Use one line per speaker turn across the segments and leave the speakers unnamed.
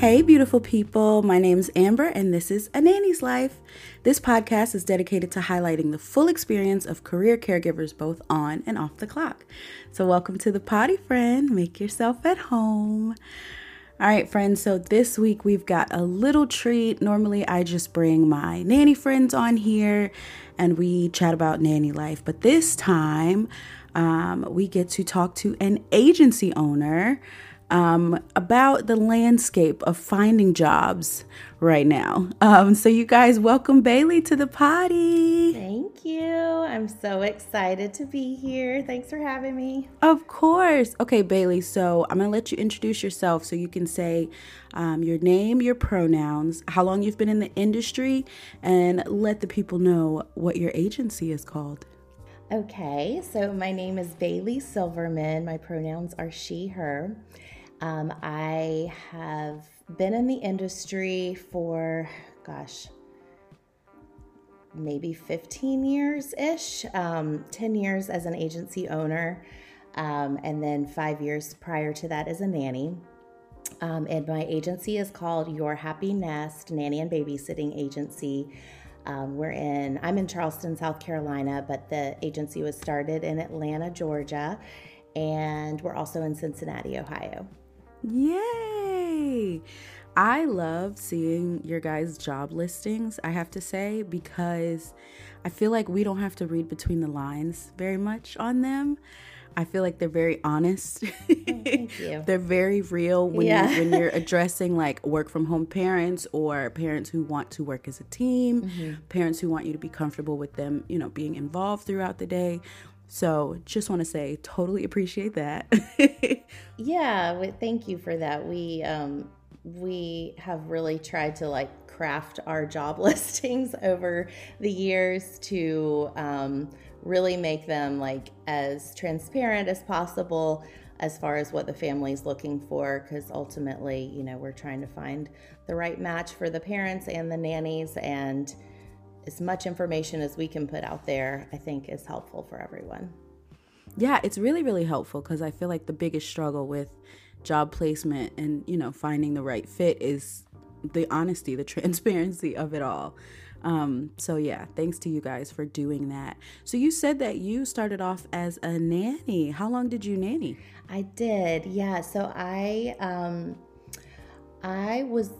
Hey, beautiful people. My name's Amber, and this is A Nanny's Life. This podcast is dedicated to highlighting the full experience of career caregivers both on and off the clock. So, welcome to the potty, friend. Make yourself at home. All right, friends. So, this week we've got a little treat. Normally, I just bring my nanny friends on here and we chat about nanny life, but this time um, we get to talk to an agency owner um, about the landscape of finding jobs right now. Um, so, you guys, welcome Bayly to the potty.
Thank you. I'm so excited to be here. Thanks for having me.
Of course. Okay, Bayly. So, I'm going to let you introduce yourself so you can say um, your name, your pronouns, how long you've been in the industry, and let the people know what your agency is called.
Okay, so my name is Bayly Silverman. My pronouns are she, her. Um, I have been in the industry for, gosh, maybe 15 years ish, um, 10 years as an agency owner, um, and then five years prior to that as a nanny. Um, and my agency is called Your Happy Nest Nanny and Babysitting Agency. Um, we're in, I'm in Charleston, South Carolina, but the agency was started in Atlanta, Georgia, and we're also in Cincinnati, Ohio.
Yay! I love seeing your guys' job listings, I have to say, because I feel like we don't have to read between the lines very much on them. I feel like they're very honest.
Oh, thank you.
they're very real when
Yeah.
you when you're addressing like work from home parents or parents who want to work as a team,
Mm-hmm.
parents who want you to be comfortable with them, you know, being involved throughout the day. So, just want to say totally appreciate that.
Yeah, thank you for that. We um, we have really tried to like craft our job listings over the years to um, really make them like as transparent as possible as far as what the family's looking for because ultimately you know we're trying to find the right match for the parents and the nannies and as much information as we can put out there i think is helpful for everyone
Yeah, it's really, really helpful because I feel like the biggest struggle with job placement and, you know, finding the right fit is the honesty, the transparency of it all. Um, so, yeah, thanks to you guys for doing that. So, you said that you started off as a nanny. How long did you nanny?
I did, yeah. So I, um, I was,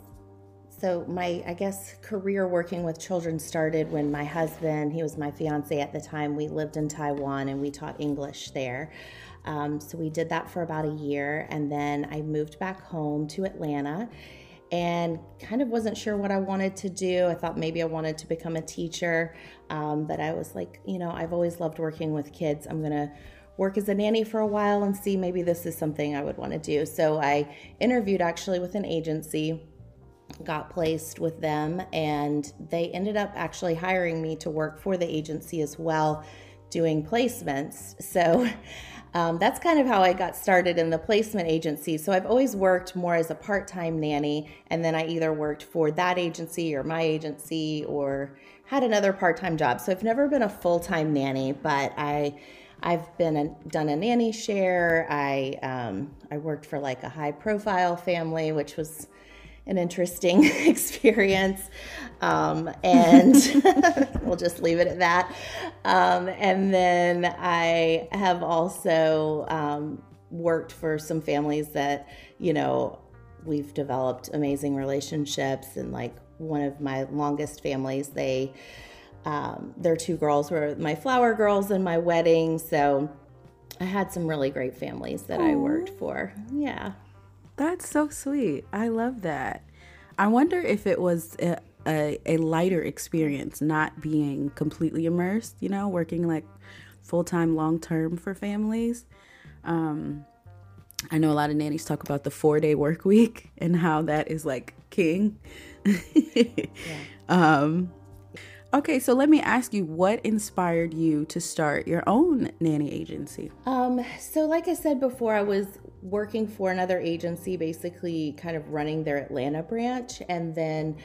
so my, I guess, career working with children started when my husband, he was my fiance at the time. We lived in Taiwan and we taught English there. Um, so we did that for about a year, and then I moved back home to Atlanta. And kind of wasn't sure what I wanted to do. I thought maybe I wanted to become a teacher, um, but I was like, you know, I've always loved working with kids. I'm gonna work as a nanny for a while and see maybe this is something I would want to do. So I interviewed actually with an agency, got placed with them, and they ended up actually hiring me to work for the agency as well, doing placements. So um, that's kind of how I got started in the placement agency. So I've always worked more as a part time nanny, and then I either worked for that agency or my agency or had another part time job. So I've never been a full time nanny, but I I've been a, done a nanny share. I um, I worked for like a high profile family, which was an interesting experience, um, and we'll just leave it at that. Um, and then I have also um, worked for some families that you know we've developed amazing relationships, and like one of my longest families, they um, their two girls were my flower girls in my wedding. So I had some really great families that I worked for. Yeah.
That's so sweet. I love that. I wonder if it was a, a, a lighter experience not being completely immersed, you know, working like full time, long term for families. Um, I know a lot of nannies talk about the four day work week and how that is like king. um, okay, so let me ask you what inspired you to start your own nanny agency?
Um, so, like I said before, I was working for another agency, basically kind of running their Atlanta branch. And then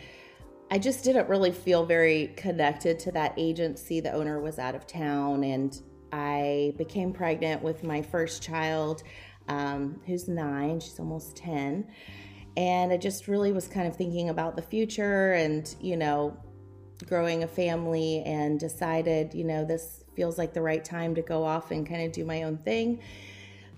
I just didn't really feel very connected to that agency. The owner was out of town, and I became pregnant with my first child, um, who's nine, she's almost 10. and I just really was kind of thinking about the future and, you know, growing a family and decided, you know, this feels like the right time to go off and kind of do my own thing.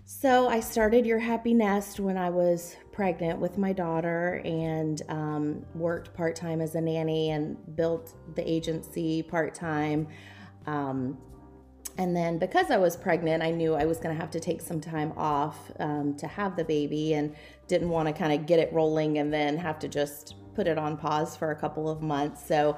So I started Your Happy Nest when I was pregnant with my daughter and um, worked part time as a nanny and built the agency part time. Um, and then because I was pregnant, I knew I was going to have to take some time off um, to have the baby and didn't want to kind of get it rolling and then have to just put it on pause for a couple of months. So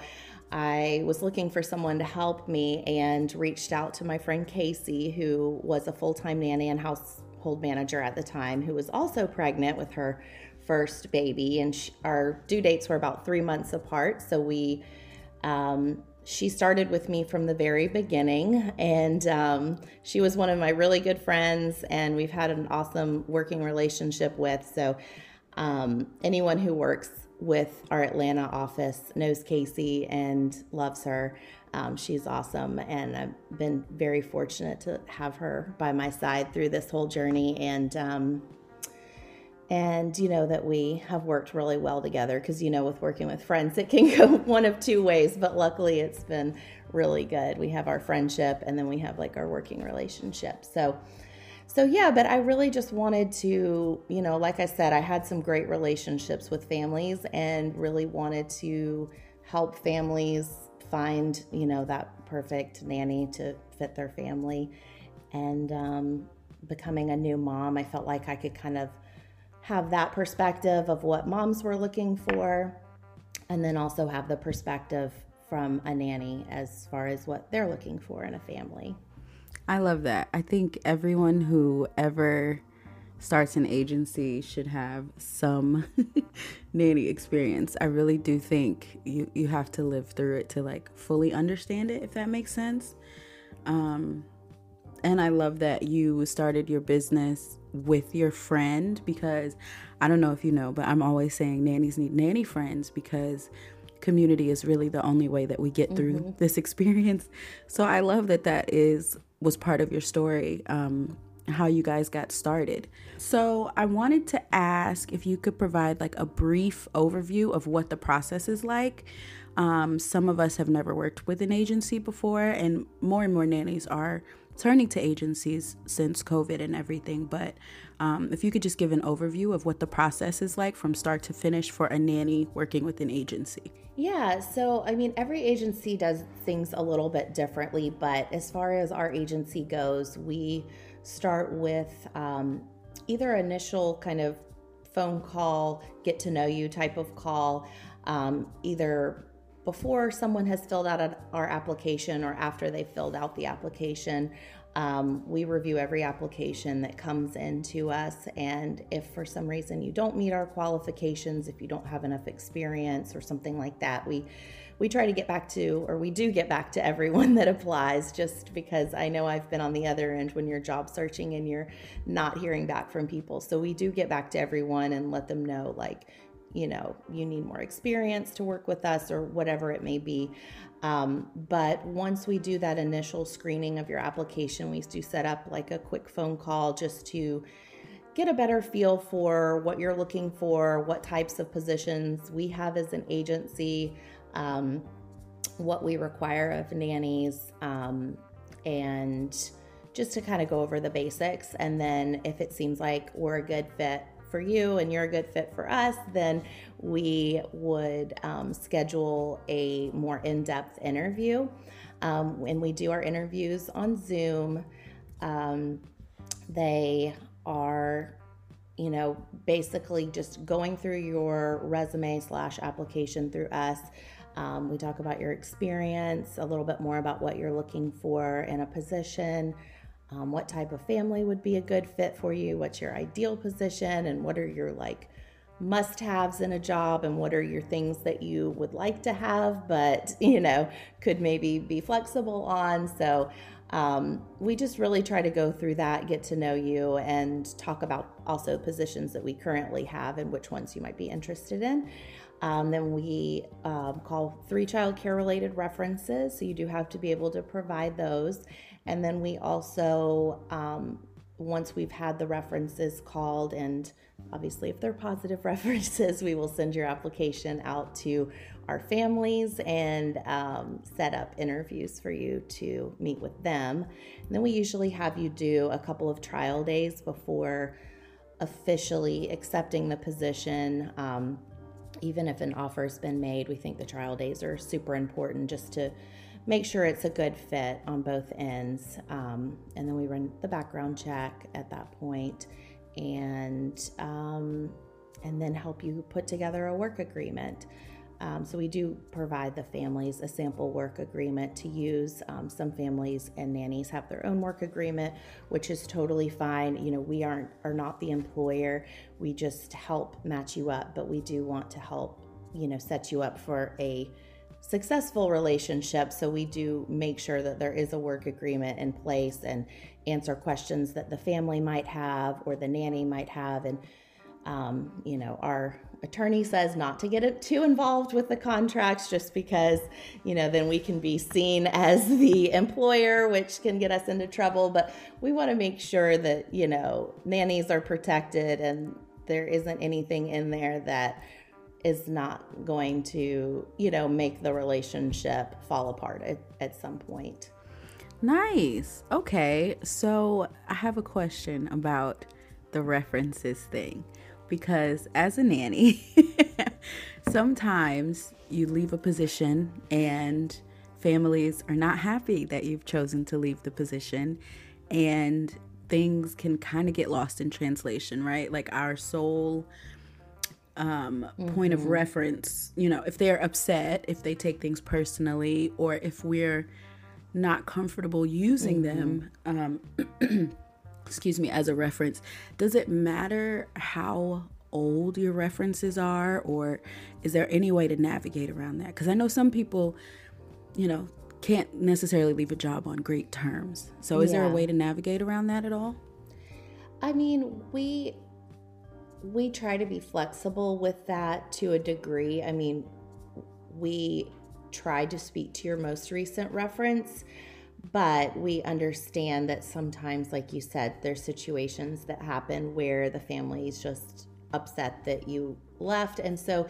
I was looking for someone to help me and reached out to my friend Casey, who was a full time nanny and household manager at the time, who was also pregnant with her first baby. And she, our due dates were about three months apart. So we, um, she started with me from the very beginning, and um, she was one of my really good friends, and we've had an awesome working relationship with. So, um, anyone who works with our Atlanta office knows Casey and loves her. Um, she's awesome, and I've been very fortunate to have her by my side through this whole journey. And um, and you know that we have worked really well together because you know with working with friends it can go one of two ways but luckily it's been really good we have our friendship and then we have like our working relationship so so yeah but i really just wanted to you know like i said i had some great relationships with families and really wanted to help families find you know that perfect nanny to fit their family. And um, becoming a new mom i felt like i could kind of have that perspective of what moms were looking for and then also have the perspective from a nanny as far as what they're looking for in a family
I love that. I think everyone who ever starts an agency should have some nanny experience. I really do think you you have to live through it to like fully understand it if that makes sense. Um and I love that you started your business with your friend because I don't know if you know, but I'm always saying nannies need nanny friends because community is really the only way that we get through mm-hmm. this experience. So I love that that is was part of your story, um, how you guys got started. So I wanted to ask if you could provide like a brief overview of what the process is like. Um, some of us have never worked with an agency before, and more and more nannies are turning to agencies since COVID and everything. But um, if you could just give an overview of what the process is like from start to finish for a nanny working with an agency.
Yeah, so I mean, every agency does things a little bit differently, but as far as our agency goes, we start with um, either initial kind of phone call, get to know you type of call, um, either before someone has filled out our application or after they filled out the application. Um, we review every application that comes into us, and if for some reason you don't meet our qualifications, if you don't have enough experience or something like that, we we try to get back to, or we do get back to everyone that applies, just because I know I've been on the other end when you're job searching and you're not hearing back from people. So we do get back to everyone and let them know, like, you know, you need more experience to work with us or whatever it may be. Um, but once we do that initial screening of your application, we do set up like a quick phone call just to get a better feel for what you're looking for, what types of positions we have as an agency, um, what we require of nannies, um, and just to kind of go over the basics. And then if it seems like we're a good fit for you and you're a good fit for us, then we would um, schedule a more in depth interview. Um, when we do our interviews on Zoom, um, they are you know basically just going through your resume slash application through us um, we talk about your experience a little bit more about what you're looking for in a position um, what type of family would be a good fit for you, what's your ideal position, and what are your like must haves in a job, and what are your things that you would like to have, but you know, could maybe be flexible on. So, um, we just really try to go through that, get to know you, and talk about also positions that we currently have and which ones you might be interested in. Um, then we um, call three child care related references. So you do have to be able to provide those. And then we also um, once we've had the references called, and obviously, if they're positive references, we will send your application out to our families and um, set up interviews for you to meet with them. And then we usually have you do a couple of trial days before officially accepting the position. Um, even if an offer's been made, we think the trial days are super important just to make sure it's a good fit on both ends. Um, and then we run the background check at that point and um, and then help you put together a work agreement. Um, so we do provide the families a sample work agreement to use. Um, some families and nannies have their own work agreement, which is totally fine. You know, we aren't are not the employer. We just help match you up, but we do want to help, you know, set you up for a successful relationship. So we do make sure that there is a work agreement in place and answer questions that the family might have or the nanny might have. And, um, you know, our attorney says not to get too involved with the contracts just because, you know, then we can be seen as the employer, which can get us into trouble. But we want to make sure that, you know, nannies are protected and there isn't anything in there that is not going to, you know, make the relationship fall apart at, at some point.
Nice. Okay. So I have a question about the references thing because as a nanny, sometimes you leave a position and families are not happy that you've chosen to leave the position and things can kind of get lost in translation, right? Like our sole um, mm-hmm. point of mm-hmm. reference, you know, if they're upset, if they take things personally, or if we're not comfortable using mm-hmm. them, um, excuse me, as a reference, does it matter how old your references are, or is there any way to navigate around that? Because I know some people, you know, can't necessarily leave a job on great terms. So, is yeah. there a way to navigate around that at all?
I mean, we we try to be flexible with that to a degree. I mean, we try to speak to your most recent reference, but we understand that sometimes, like you said, there's situations that happen where the family is just upset that you left. And so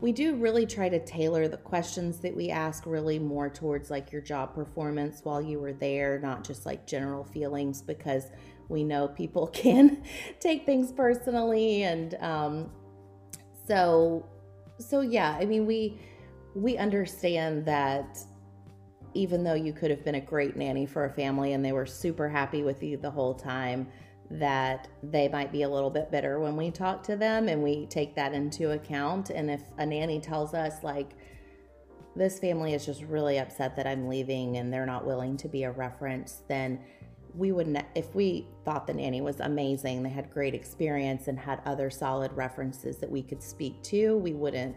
we do really try to tailor the questions that we ask really more towards like your job performance while you were there, not just like general feelings, because we know people can take things personally and um, so so yeah i mean we we understand that even though you could have been a great nanny for a family and they were super happy with you the whole time that they might be a little bit bitter when we talk to them and we take that into account. And if a nanny tells us like this family is just really upset that I'm leaving and they're not willing to be a reference then we wouldn't if we thought the nanny was amazing they had great experience and had other solid references that we could speak to we wouldn't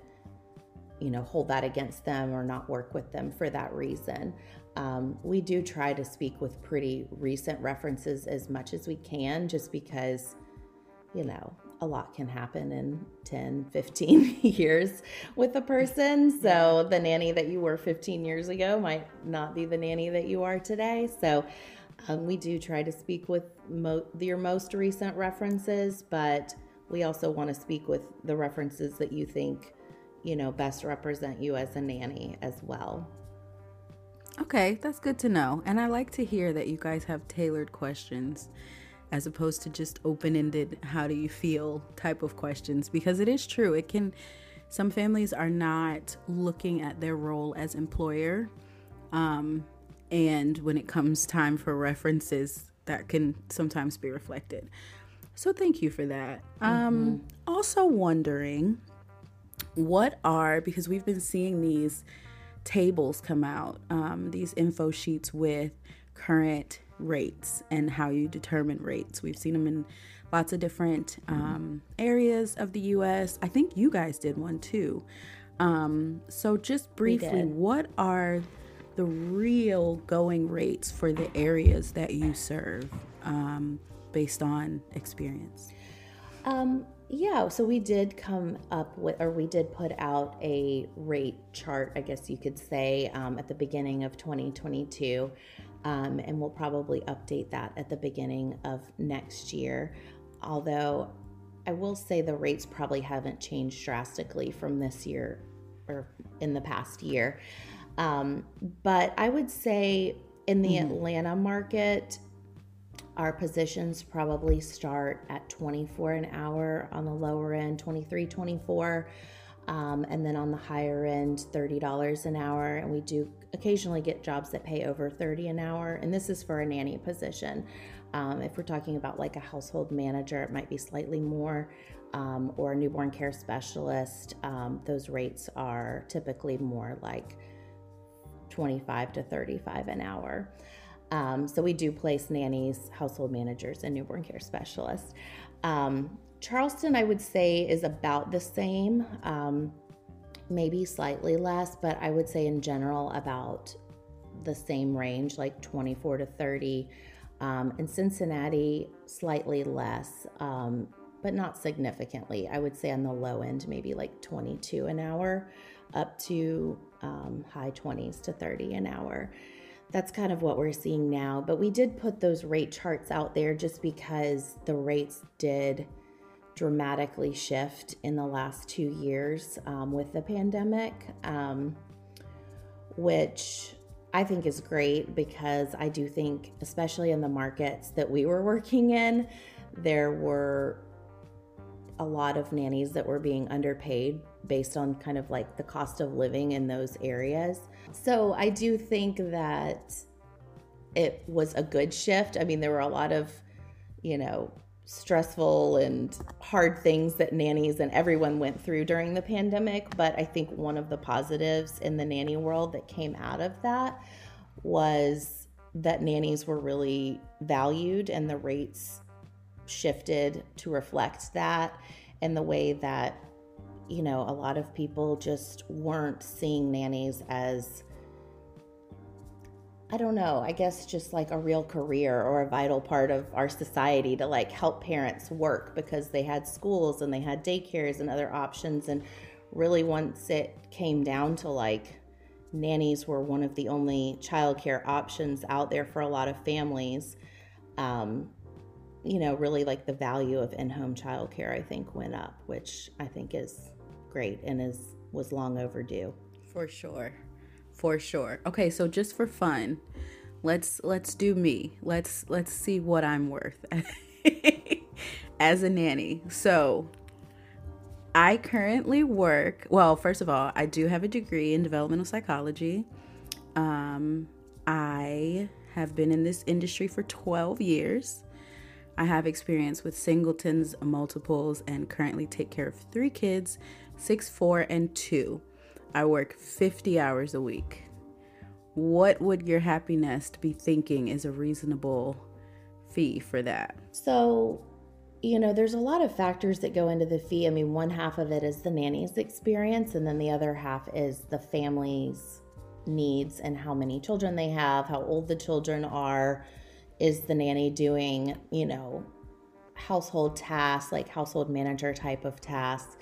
you know hold that against them or not work with them for that reason. Um, we do try to speak with pretty recent references as much as we can just because you know a lot can happen in 10 15 years with a person. So the nanny that you were 15 years ago might not be the nanny that you are today. So um, we do try to speak with mo- your most recent references, but we also want to speak with the references that you think, you know, best represent you as a nanny as well.
Okay, that's good to know. And I like to hear that you guys have tailored questions as opposed to just open ended, how do you feel type of questions, because it is true. It can, some families are not looking at their role as employer. Um, and when it comes time for references, that can sometimes be reflected. So thank you for that. Um, mm-hmm. Um, also wondering what are because we've been seeing these tables come out, um, these info sheets with current rates and how you determine rates. We've seen them in lots of different um, areas of the U.S. I think you guys did one too. Um, so just briefly, what are the real going rates for the areas that you serve um, based on experience?
Um, yeah, so we did come up with, or we did put out a rate chart, I guess you could say, um, at the beginning of 2022. Um, and we'll probably update that at the beginning of next year. Although I will say the rates probably haven't changed drastically from this year or in the past year. Um, but I would say in the mm-hmm. Atlanta market, our positions probably start at 24 an hour on the lower end, 23, 24. Um, and then on the higher end, $30 an hour. And we do occasionally get jobs that pay over 30 an hour. And this is for a nanny position. Um, if we're talking about like a household manager, it might be slightly more. Um, or a newborn care specialist, um, those rates are typically more like 25 to 35 an hour. Um, so we do place nannies, household managers, and newborn care specialists. Um, Charleston, I would say, is about the same, um, maybe slightly less, but I would say in general about the same range, like 24 to 30. Um, and Cincinnati, slightly less, um, but not significantly. I would say on the low end, maybe like 22 an hour, up to um, high 20s to 30 an hour. That's kind of what we're seeing now. But we did put those rate charts out there just because the rates did dramatically shift in the last two years um, with the pandemic, um, which I think is great because I do think, especially in the markets that we were working in, there were a lot of nannies that were being underpaid based on kind of like the cost of living in those areas. So I do think that it was a good shift. I mean, there were a lot of, you know, stressful and hard things that nannies and everyone went through during the pandemic. But I think one of the positives in the nanny world that came out of that was that nannies were really valued and the rates shifted to reflect that and the way that you know a lot of people just weren't seeing nannies as I don't know, I guess just like a real career or a vital part of our society to like help parents work because they had schools and they had daycares and other options. And really, once it came down to like nannies were one of the only childcare options out there for a lot of families, um, you know, really like the value of in home childcare, I think, went up, which I think is great and is was long overdue.
For sure for sure. Okay, so just for fun, let's let's do me. Let's let's see what I'm worth as a nanny. So, I currently work, well, first of all, I do have a degree in developmental psychology. Um I have been in this industry for 12 years. I have experience with singletons, multiples, and currently take care of three kids, six, four, and two. I work 50 hours a week. What would your happy nest be thinking is a reasonable fee for that?
So, you know, there's a lot of factors that go into the fee. I mean, one half of it is the nanny's experience, and then the other half is the family's needs and how many children they have, how old the children are. Is the nanny doing, you know, household tasks, like household manager type of tasks?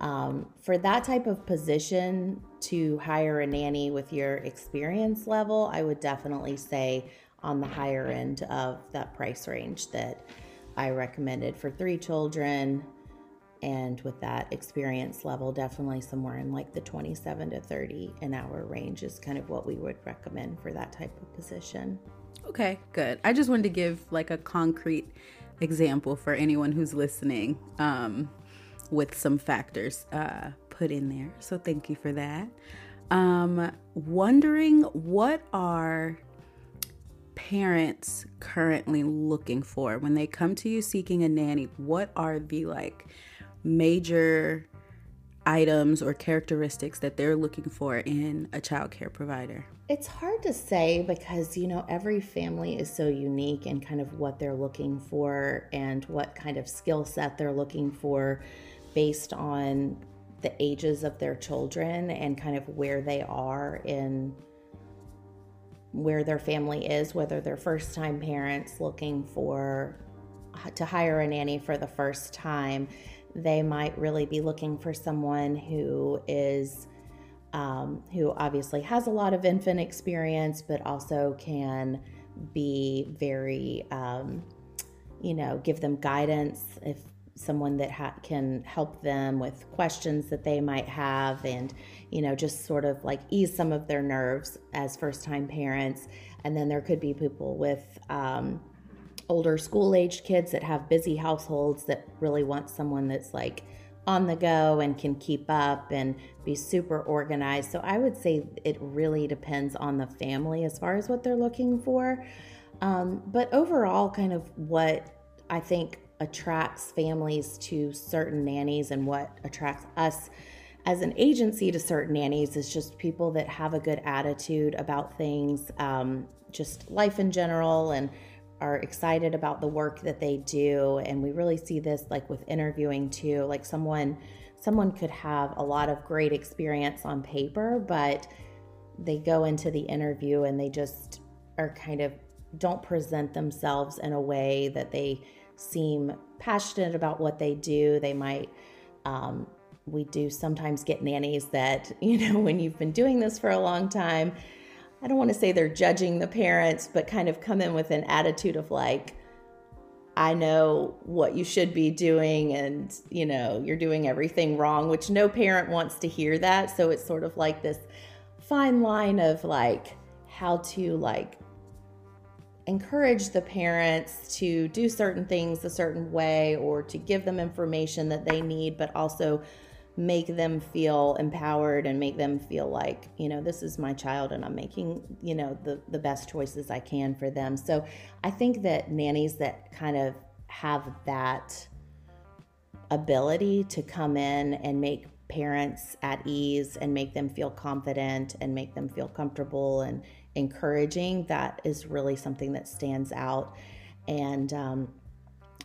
Um, for that type of position to hire a nanny with your experience level, I would definitely say on the higher end of that price range that I recommended for three children. And with that experience level, definitely somewhere in like the 27 to 30 an hour range is kind of what we would recommend for that type of position.
Okay, good. I just wanted to give like a concrete example for anyone who's listening. Um, with some factors uh, put in there. So thank you for that. Um, wondering what are parents currently looking for when they come to you seeking a nanny? What are the like major items or characteristics that they're looking for in a child care provider?
It's hard to say because, you know, every family is so unique and kind of what they're looking for and what kind of skill set they're looking for based on the ages of their children and kind of where they are in where their family is, whether they're first time parents looking for to hire a nanny for the first time, they might really be looking for someone who is um, who obviously has a lot of infant experience, but also can be very, um, you know, give them guidance if someone that ha- can help them with questions that they might have and you know just sort of like ease some of their nerves as first time parents. And then there could be people with um, older school aged kids that have busy households that really want someone that's like on the go and can keep up and be super organized. So I would say it really depends on the family as far as what they're looking for. Um, but overall, kind of what I think attracts families to certain nannies and what attracts us as an agency to certain nannies is just people that have a good attitude about things, um, just life in general, and are excited about the work that they do. And we really see this like with interviewing too like someone someone could have a lot of great experience on paper but they go into the interview and they just are kind of don't present themselves in a way that they seem passionate about what they do. They might um, we do sometimes get nannies that you know when you've been doing this for a long time I don't want to say they're judging the parents, but kind of come in with an attitude of like, I know what you should be doing, and you know, you're doing everything wrong, which no parent wants to hear that. So it's sort of like this fine line of like how to like encourage the parents to do certain things a certain way or to give them information that they need, but also make them feel empowered and make them feel like you know this is my child and i'm making you know the the best choices i can for them. So i think that nannies that kind of have that ability to come in and make parents at ease and make them feel confident and make them feel comfortable and encouraging that is really something that stands out. And um,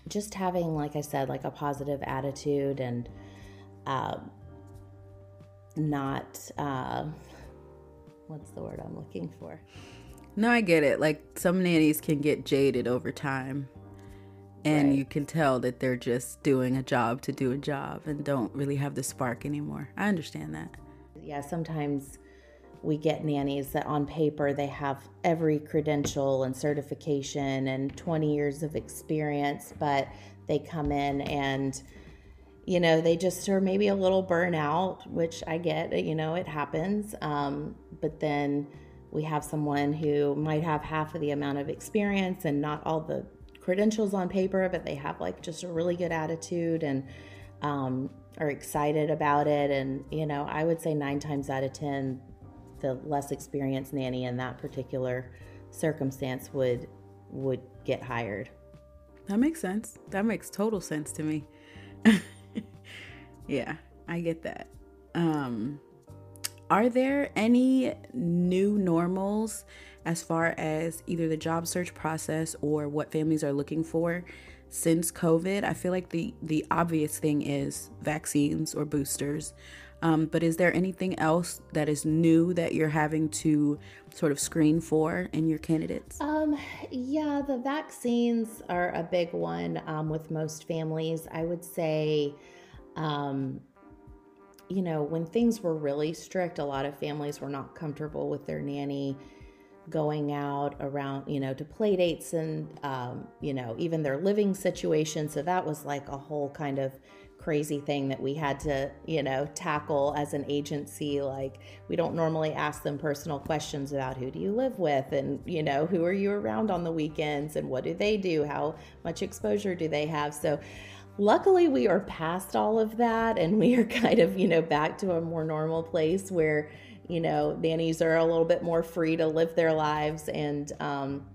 just having like i said like a positive attitude and uh, not uh, what's the word I'm looking for?
No, I get it. Like some nannies can get jaded over time. And right. you can tell that they're just doing a job to do a job and don't really have the spark anymore. I understand that.
Yeah, sometimes we get nannies that on paper they have every credential and certification and 20 years of experience, but they come in and you know, they just are maybe a little burnout, which I get, you know, it happens. Um, but then we have someone who might have half of the amount of experience and not all the credentials on paper, but they have like just a really good attitude and um, are excited about it. And, you know, I would say nine times out of 10, the less experienced nanny in that particular circumstance would would get hired.
That makes sense. That makes total sense to me. Yeah, I get that. Um, are there any new normals as far as either the job search process or what families are looking for since COVID? I feel like the the obvious thing is vaccines or boosters. Um, but is there anything else that is new that you're having to sort of screen for in your candidates?
Um, yeah, the vaccines are a big one um, with most families. I would say um, you know, when things were really strict, a lot of families were not comfortable with their nanny going out around, you know, to play dates and, um, you know, even their living situation. So that was like a whole kind of crazy thing that we had to, you know, tackle as an agency. Like, we don't normally ask them personal questions about who do you live with and, you know, who are you around on the weekends and what do they do? How much exposure do they have? So, Luckily, we are past all of that and we are kind of, you know, back to a more normal place where, you know, nannies are a little bit more free to live their lives and, um,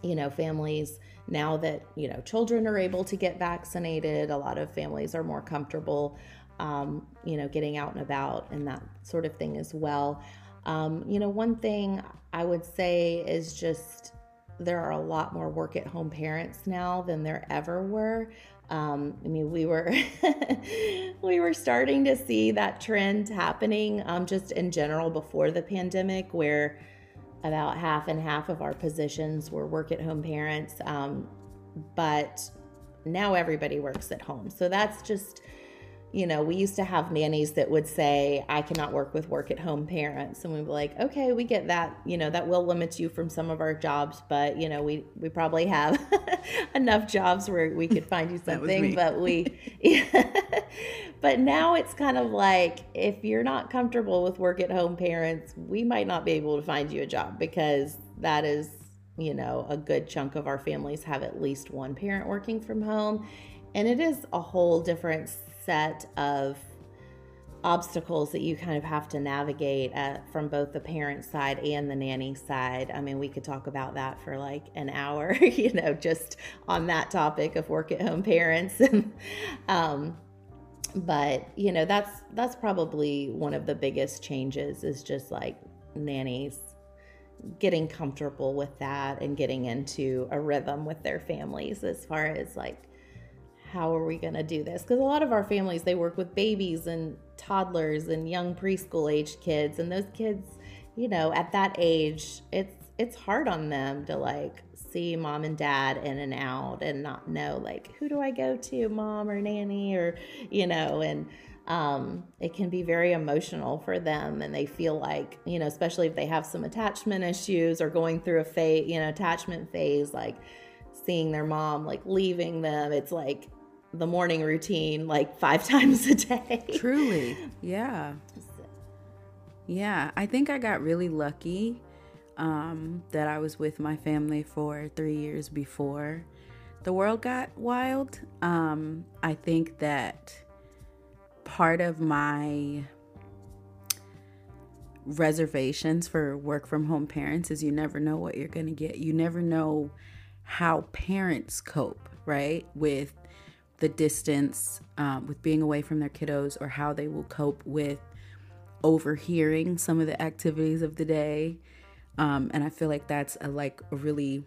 you know, families now that, you know, children are able to get vaccinated, a lot of families are more comfortable, um, you know, getting out and about and that sort of thing as well. Um, you know, one thing I would say is just there are a lot more work at home parents now than there ever were. Um, I mean, we were we were starting to see that trend happening um, just in general before the pandemic, where about half and half of our positions were work at home parents. Um, but now everybody works at home, so that's just you know, we used to have nannies that would say, I cannot work with work at home parents. And we'd be like, okay, we get that. You know, that will limit you from some of our jobs, but, you know, we, we probably have enough jobs where we could find you something. but we, but now it's kind of like, if you're not comfortable with work at home parents, we might not be able to find you a job because that is, you know, a good chunk of our families have at least one parent working from home. And it is a whole different set of obstacles that you kind of have to navigate at, from both the parent side and the nanny side. I mean, we could talk about that for like an hour, you know, just on that topic of work at home parents. um, but you know, that's that's probably one of the biggest changes is just like nannies getting comfortable with that and getting into a rhythm with their families as far as like how are we going to do this? Because a lot of our families, they work with babies and toddlers and young preschool age kids. And those kids, you know, at that age, it's, it's hard on them to like see mom and dad in and out and not know like who do I go to, mom or nanny or you know, and um, it can be very emotional for them and they feel like you know especially if they have some attachment issues or going through a phase you know attachment phase like seeing their mom like leaving them it's like the morning routine like five times a day.
Truly. Yeah. Yeah. I think I got really lucky um, that I was with my family for three years before the world got wild. Um, I think that part of my reservations for work from home parents is you never know what you're going to get. You never know how parents cope, right? With the distance um, with being away from their kiddos or how they will cope with overhearing some of the activities of the day. Um, and i feel like that's a like a really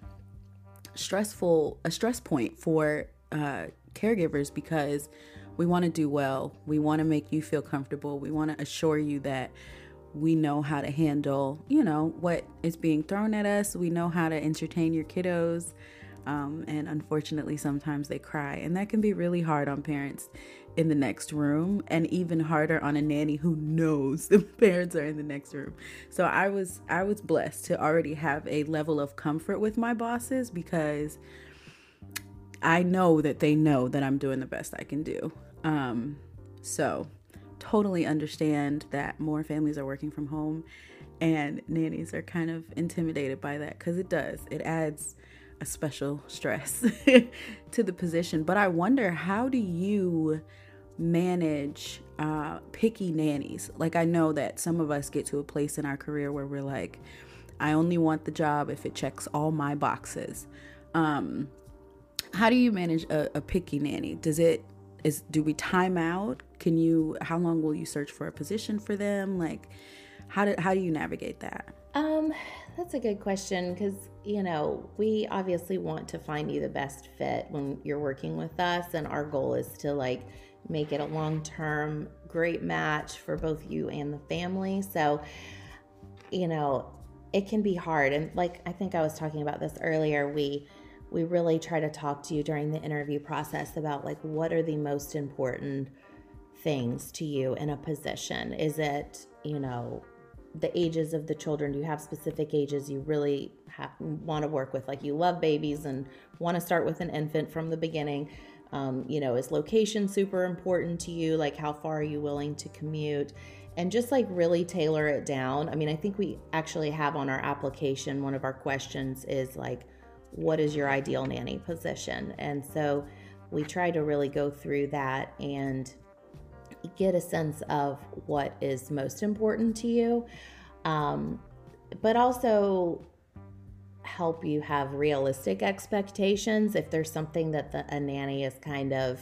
stressful a stress point for uh, caregivers because we want to do well. We want to make you feel comfortable. We want to assure you that we know how to handle you know what is being thrown at us. We know how to entertain your kiddos um, and unfortunately, sometimes they cry. And that can be really hard on parents in the next room and even harder on a nanny who knows the parents are in the next room. So I was I was blessed to already have a level of comfort with my bosses because I know that they know that I'm doing the best I can do. Um, so totally understand that more families are working from home and nannies are kind of intimidated by that because it does. It adds a special stress to the position. But I wonder, how do you manage uh, picky nannies? Like, I know that some of us get to a place in our career where we're like, I only want the job if it checks all my boxes. Um, how do you manage a, a picky nanny? Does it is do we time out? Can you? How long will you search for a position for them? Like, how do how do you navigate that?
Um, that's a good question because, you know, we obviously want to find you the best fit when you're working with us. And our goal is to like make it a long term, great match for both you and the family. So, you know, it can be hard. And like I think I was talking about this earlier, we we really try to talk to you during the interview process about like what are the most important things to you in a position? Is it, you know, the ages of the children. Do you have specific ages you really want to work with. Like you love babies and want to start with an infant from the beginning. Um, you know is location super important to you? Like how far are you willing to commute? And just like really tailor it down. I mean i think we actually have on our application one of our questions is like what is your ideal nanny position? And so we try to really go through that and get a sense of what is most important to you, um, but also help you have realistic expectations. If there's something that the, a nanny is kind of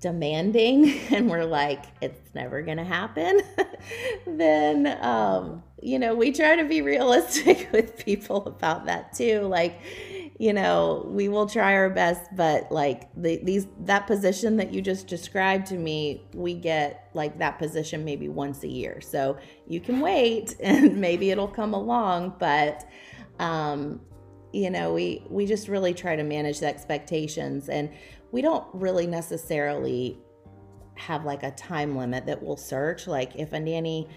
demanding and we're like, it's never going to happen, then, um, you know, we try to be realistic with people about that too. Like, you know, we will try our best, but like the, these that position that you just described to me, we get like that position maybe once a year. So you can wait and maybe it'll come along, but um you know, we we just really try to manage the expectations and we don't really necessarily have like a time limit that we'll search. Like if a nanny,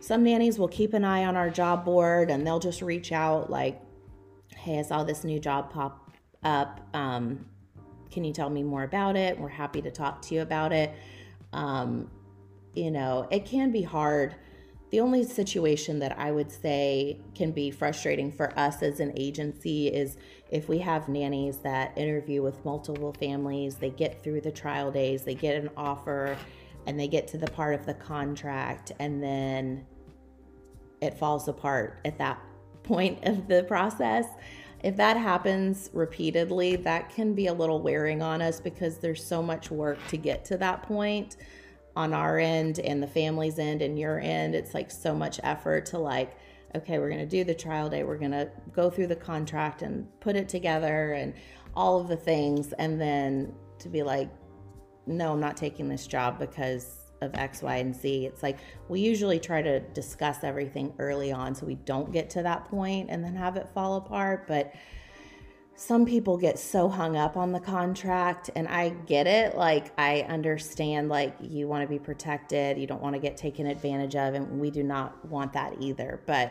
some nannies will keep an eye on our job board and they'll just reach out like, hey, I saw this new job pop up. Um, can you tell me more about it? We're happy to talk to you about it. Um, you know, it can be hard. The only situation that I would say can be frustrating for us as an agency is if we have nannies that interview with multiple families, they get through the trial days, they get an offer, and they get to the part of the contract, and then it falls apart at that point of the process. If that happens repeatedly, that can be a little wearing on us because there's so much work to get to that point on our end and the family's end and your end. It's like so much effort to like, okay, we're going to do the trial day, we're going to go through the contract and put it together and all of the things. And then to be like, no, I'm not taking this job because of X, Y, and Z. It's like we usually try to discuss everything early on so we don't get to that point and then have it fall apart. But some people get so hung up on the contract and I get it. Like I understand like you want to be protected, you don't want to get taken advantage of and we do not want that either. But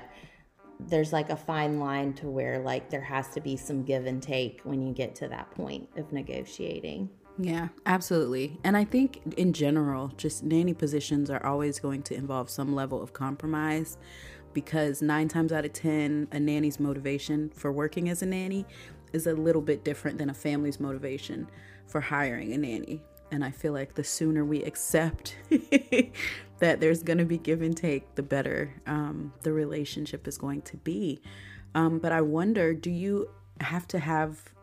there's like a fine line to where like there has to be some give and take when you get to that point of negotiating.
Yeah, absolutely. And I think in general, just nanny positions are always going to involve some level of compromise because nine times out of 10, a nanny's motivation for working as a nanny is a little bit different than a family's motivation for hiring a nanny. And I feel like the sooner we accept that there's going to be give and take, the better um, the relationship is going to be. Um, but I wonder do you have to have,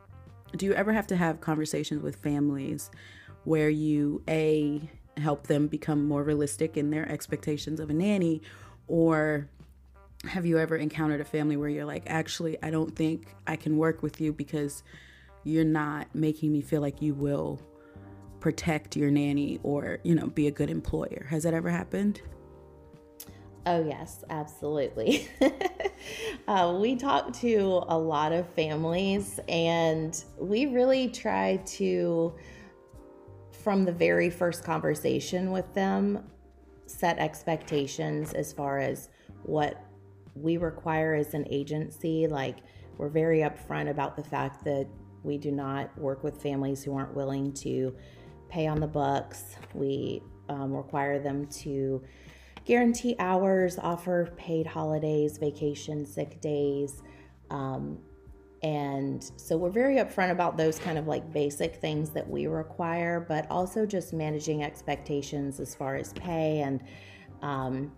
do you ever have to have conversations with families where you, A, help them become more realistic in their expectations of a nanny, or have you ever encountered a family where you're like, actually, I don't think I can work with you because you're not making me feel like you will protect your nanny or, you know, be a good employer? Has that ever happened?
Oh, yes, absolutely. uh, we talk to a lot of families and we really try to, from the very first conversation with them, set expectations as far as what we require as an agency, like we're very upfront about the fact that we do not work with families who aren't willing to pay on the books. We um, require them to guarantee hours, offer paid holidays, vacation, sick days. Um, and so we're very upfront about those kind of like basic things that we require, but also just managing expectations as far as pay and um,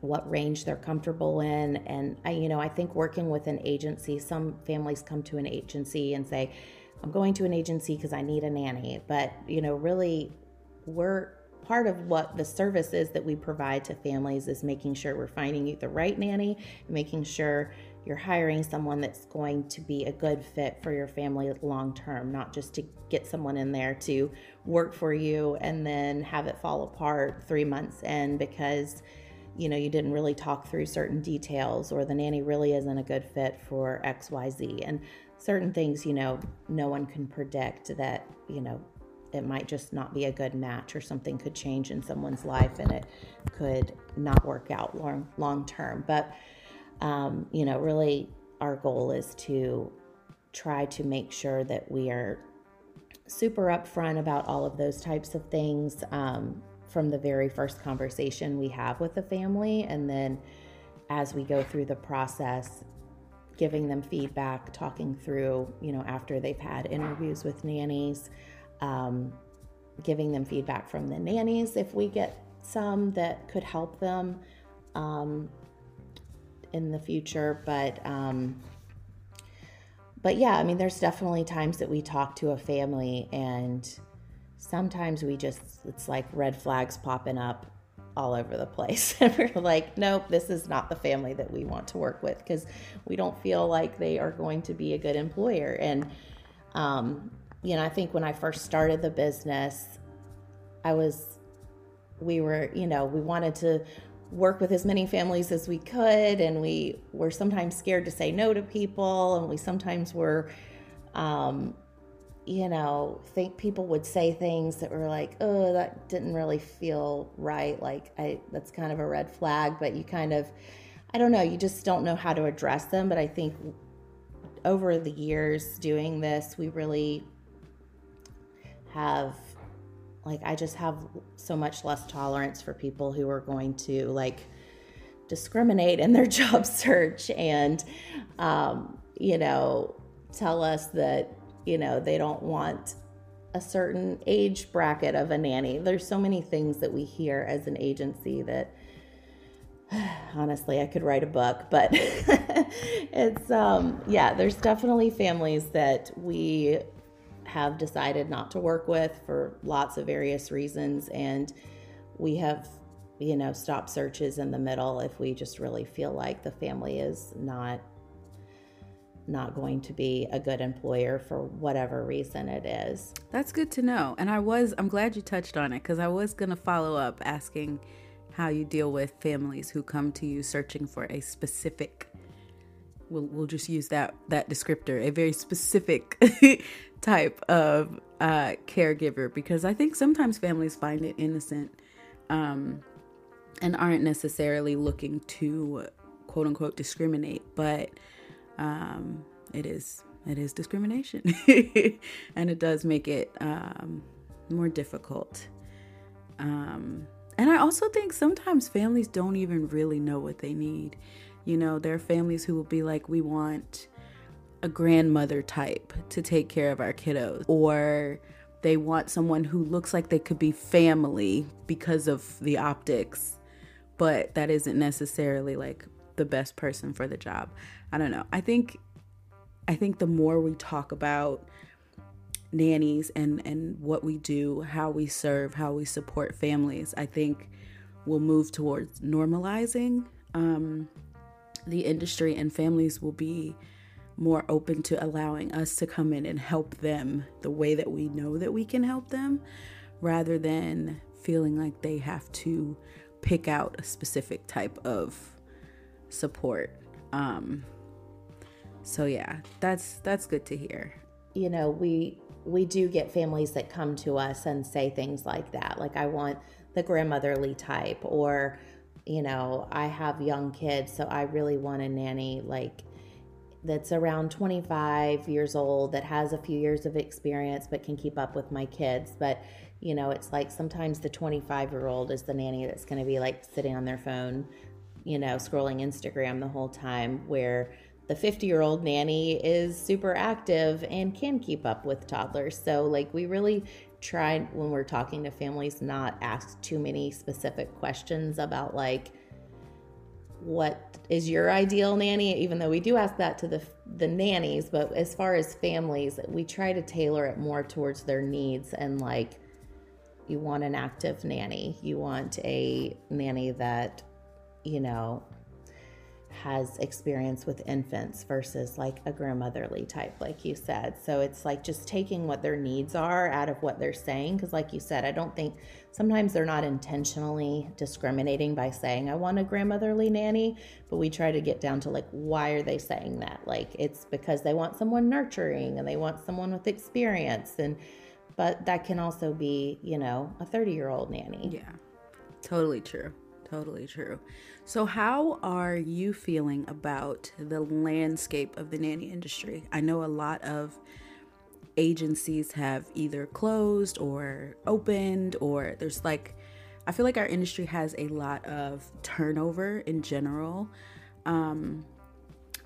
what range they're comfortable in. And I, you know, I think working with an agency, some families come to an agency and say, I'm going to an agency because I need a nanny. But, you know, really, we're part of what the service is that we provide to families is making sure we're finding you the right nanny, making sure you're hiring someone that's going to be a good fit for your family long term, not just to get someone in there to work for you and then have it fall apart three months in because you know, you didn't really talk through certain details or the nanny really isn't a good fit for XYZ. And certain things, you know, no one can predict that, you know, it might just not be a good match or something could change in someone's life and it could not work out long long term. But um, you know, really our goal is to try to make sure that we are super upfront about all of those types of things. Um, from the very first conversation we have with the family. And then as we go through the process, giving them feedback, talking through, you know, after they've had interviews with nannies, um, giving them feedback from the nannies if we get some that could help them um, in the future. But, um, but yeah, I mean, there's definitely times that we talk to a family and sometimes we just, it's like red flags popping up all over the place. And we're like, nope, this is not the family that we want to work with because we don't feel like they are going to be a good employer. And, um, you know, I think when I first started the business, I was, we were, you know, we wanted to work with as many families as we could. And we were sometimes scared to say no to people. And we sometimes were, um, you know, think people would say things that were like, oh, that didn't really feel right. Like, I, that's kind of a red flag, but you kind of, I don't know, you just don't know how to address them. But I think over the years doing this, we really have, like, I just have so much less tolerance for people who are going to, like, discriminate in their job search and, um, you know, tell us that, you know, they don't want a certain age bracket of a nanny. There's so many things that we hear as an agency that honestly, I could write a book, but it's um yeah, there's definitely families that we have decided not to work with for lots of various reasons and we have you know stopped searches in the middle if we just really feel like the family is not not going to be a good employer for whatever reason it is.
That's good to know. And I was I'm glad you touched on it cuz I was going to follow up asking how you deal with families who come to you searching for a specific we'll, we'll just use that that descriptor a very specific type of uh, caregiver because i think sometimes families find it innocent um, and aren't necessarily looking to quote unquote discriminate but um, it is it is discrimination and it does make it um, more difficult um, and I also think sometimes families don't even really know what they need. You know, there are families who will be like, we want a grandmother type to take care of our kiddos, or they want someone who looks like they could be family because of the optics, but that isn't necessarily like the best person for the job. I don't know. I think I think the more we talk about nannies and and what we do, how we serve, how we support families, I think we'll move towards normalizing um, the industry, and families will be more open to allowing us to come in and help them the way that we know that we can help them, rather than feeling like they have to pick out a specific type of support. Um, so yeah, that's that's good to hear.
You know, we we do get families that come to us and say things like that. Like, I want the grandmotherly type, or, you know, I have young kids, so I really want a nanny like that's around 25 years old that has a few years of experience but can keep up with my kids. But, you know, it's like sometimes the 25 year old is the nanny that's going to be like sitting on their phone, you know, scrolling Instagram the whole time, where the 50 year old nanny is super active and can keep up with toddlers. So, like, we really try when we're talking to families not ask too many specific questions about, like, what is your ideal nanny? Even though we do ask that to the the nannies but as far as families we try to tailor it more towards their needs and like you want an active nanny. You want a nanny that you know has experience with infants versus like a grandmotherly type, like you said. So it's like just taking what their needs are out of what they're saying. Because, like you said, I don't think sometimes they're not intentionally discriminating by saying, I want a grandmotherly nanny, but we try to get down to like, why are they saying that? Like, it's because they want someone nurturing and they want someone with experience. And, but that can also be, you know, a 30 year old nanny.
Yeah, totally true. Totally true. So, how are you feeling about the landscape of the nanny industry? I know a lot of agencies have either closed or opened, or there's like, I feel like our industry has a lot of turnover in general. Um,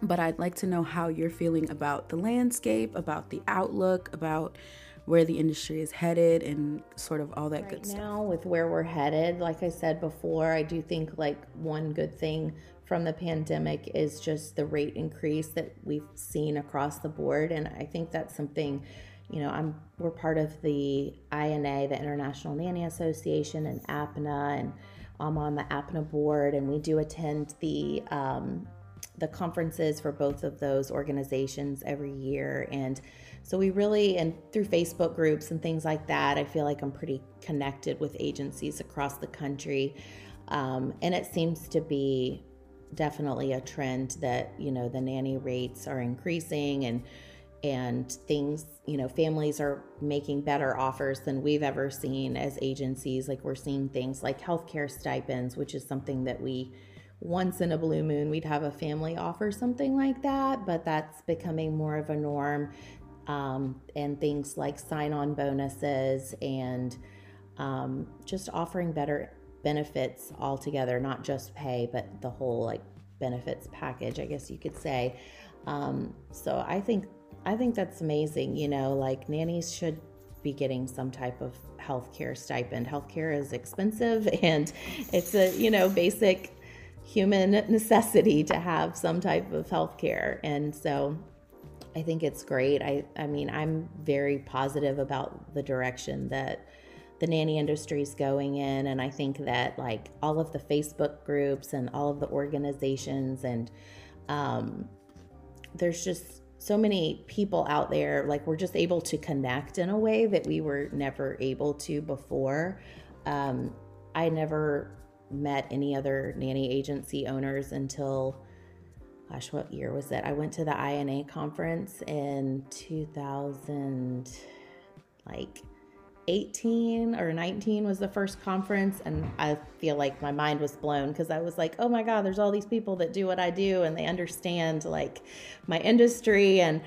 but I'd like to know how you're feeling about the landscape, about the outlook, about where the industry is headed and sort of all that
right
good stuff.
Now, with where we're headed, like I said before, I do think like one good thing from the pandemic is just the rate increase that we've seen across the board, and I think that's something. You know, I'm we're part of the INA, the International Nanny Association, and APNA, and I'm on the APNA board, and we do attend the um, the conferences for both of those organizations every year, and so we really, and through Facebook groups and things like that, I feel like I'm pretty connected with agencies across the country. Um, and it seems to be definitely a trend that, you know, the nanny rates are increasing and, and things, you know, families are making better offers than we've ever seen as agencies. Like we're seeing things like healthcare stipends, which is something that we once in a blue moon we'd have a family offer something like that, but that's becoming more of a norm. Um, and things like sign on bonuses and um, just offering better benefits altogether, not just pay, but the whole like benefits package, I guess you could say. Um, so I think I think that's amazing. You know, like nannies should be getting some type of healthcare stipend. Healthcare is expensive and it's a, you know, basic human necessity to have some type of healthcare. And so I think it's great. I, I mean, I'm very positive about the direction that the nanny industry is going in. And I think that like all of the Facebook groups and all of the organizations and um, there's just so many people out there like we're just able to connect in a way that we were never able to before um, i never met any other nanny agency owners until gosh what year was it i went to the ina conference in 2000 like 18 or 19 was the first conference and i feel like my mind was blown because i was like oh my god there's all these people that do what i do and they understand like my industry. And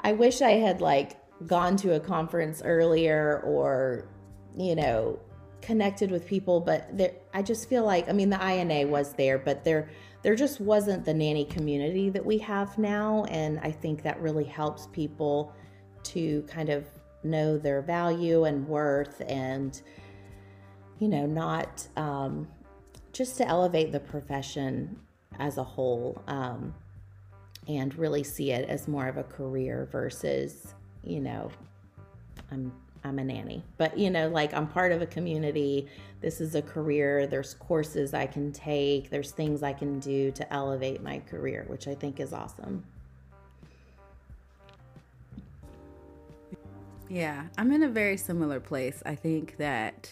i wish i had like gone to a conference earlier or you know connected with people but there i just feel like i mean the ina was there but there there just wasn't the nanny community that we have now and i think that really helps people to kind of know their value and worth and you know not um, just to elevate the profession as a whole um, and really see it as more of a career versus you know i'm i'm a nanny. But you know like i'm part of a community. This is a career. There's courses i can take. There's things i can do to elevate my career which i think is awesome.
Yeah, I'm in a very similar place. I think that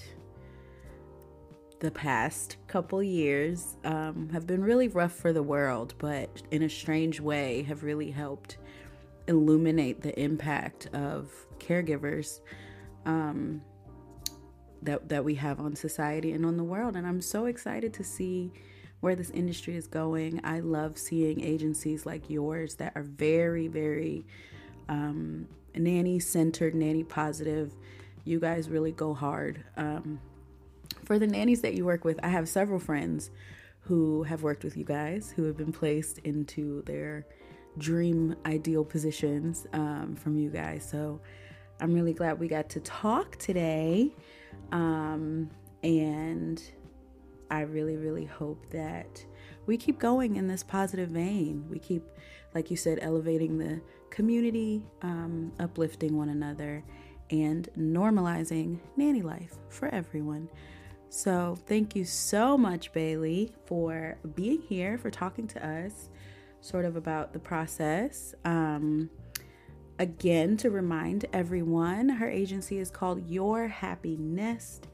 the past couple years um, have been really rough for the world, but in a strange way have really helped illuminate the impact of caregivers um, that that we have on society and on the world. And I'm so excited to see where this industry is going. I love seeing agencies like yours that are very, very um, nanny centered, nanny positive. You guys really go hard. Um, for the nannies that you work with, I have several friends who have worked with you guys who have been placed into their dream ideal positions um, from you guys. So I'm really glad we got to talk today. Um, and I really, really hope that we keep going in this positive vein. We keep, like you said, elevating the community, um, uplifting one another, and normalizing nanny life for everyone. So, thank you so much, Bayly, for being here, for talking to us sort of about the process. Um, again, to remind everyone, her agency is called Your Happy Nest.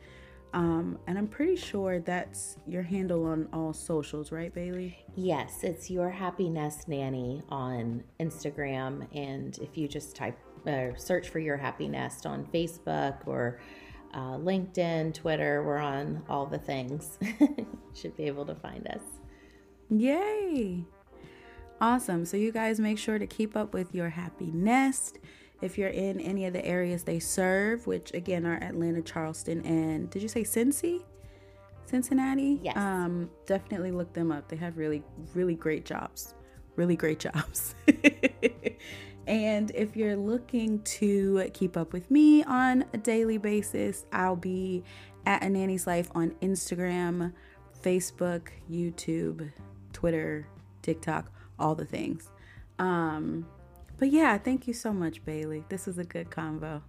Um, and I'm pretty sure that's your handle on all socials, right, Bayly?
Yes, it's Your Happy Nest Nanny on Instagram. And if you just type, uh, search for Your Happy Nest on Facebook or uh, LinkedIn, Twitter, we're on all the things. Should be able to find us.
Yay! Awesome. So, you guys make sure to keep up with Your Happy Nest if you're in any of the areas they serve, which again are Atlanta, Charleston, and did you say Cincy? Cincinnati?
Yes.
Um, definitely look them up. They have really, really great jobs. Really great jobs. and if you're looking to keep up with me on a daily basis, I'll be at a nanny's life on Instagram, Facebook, YouTube, Twitter, TikTok, all the things. Um, but yeah, thank you so much, Bayly. This was a good convo.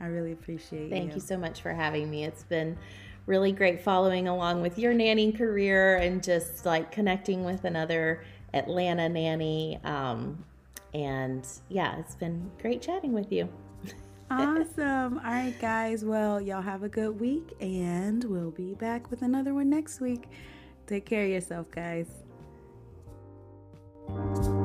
I really appreciate
Thank
you.
you so much for having me. It's been really great following along with your nanny career and just like connecting with another Atlanta nanny. Um, and yeah, it's been great chatting with you.
awesome. All right, guys. Well, y'all have a good week, and we'll be back with another one next week. Take care of yourself, guys. Thank you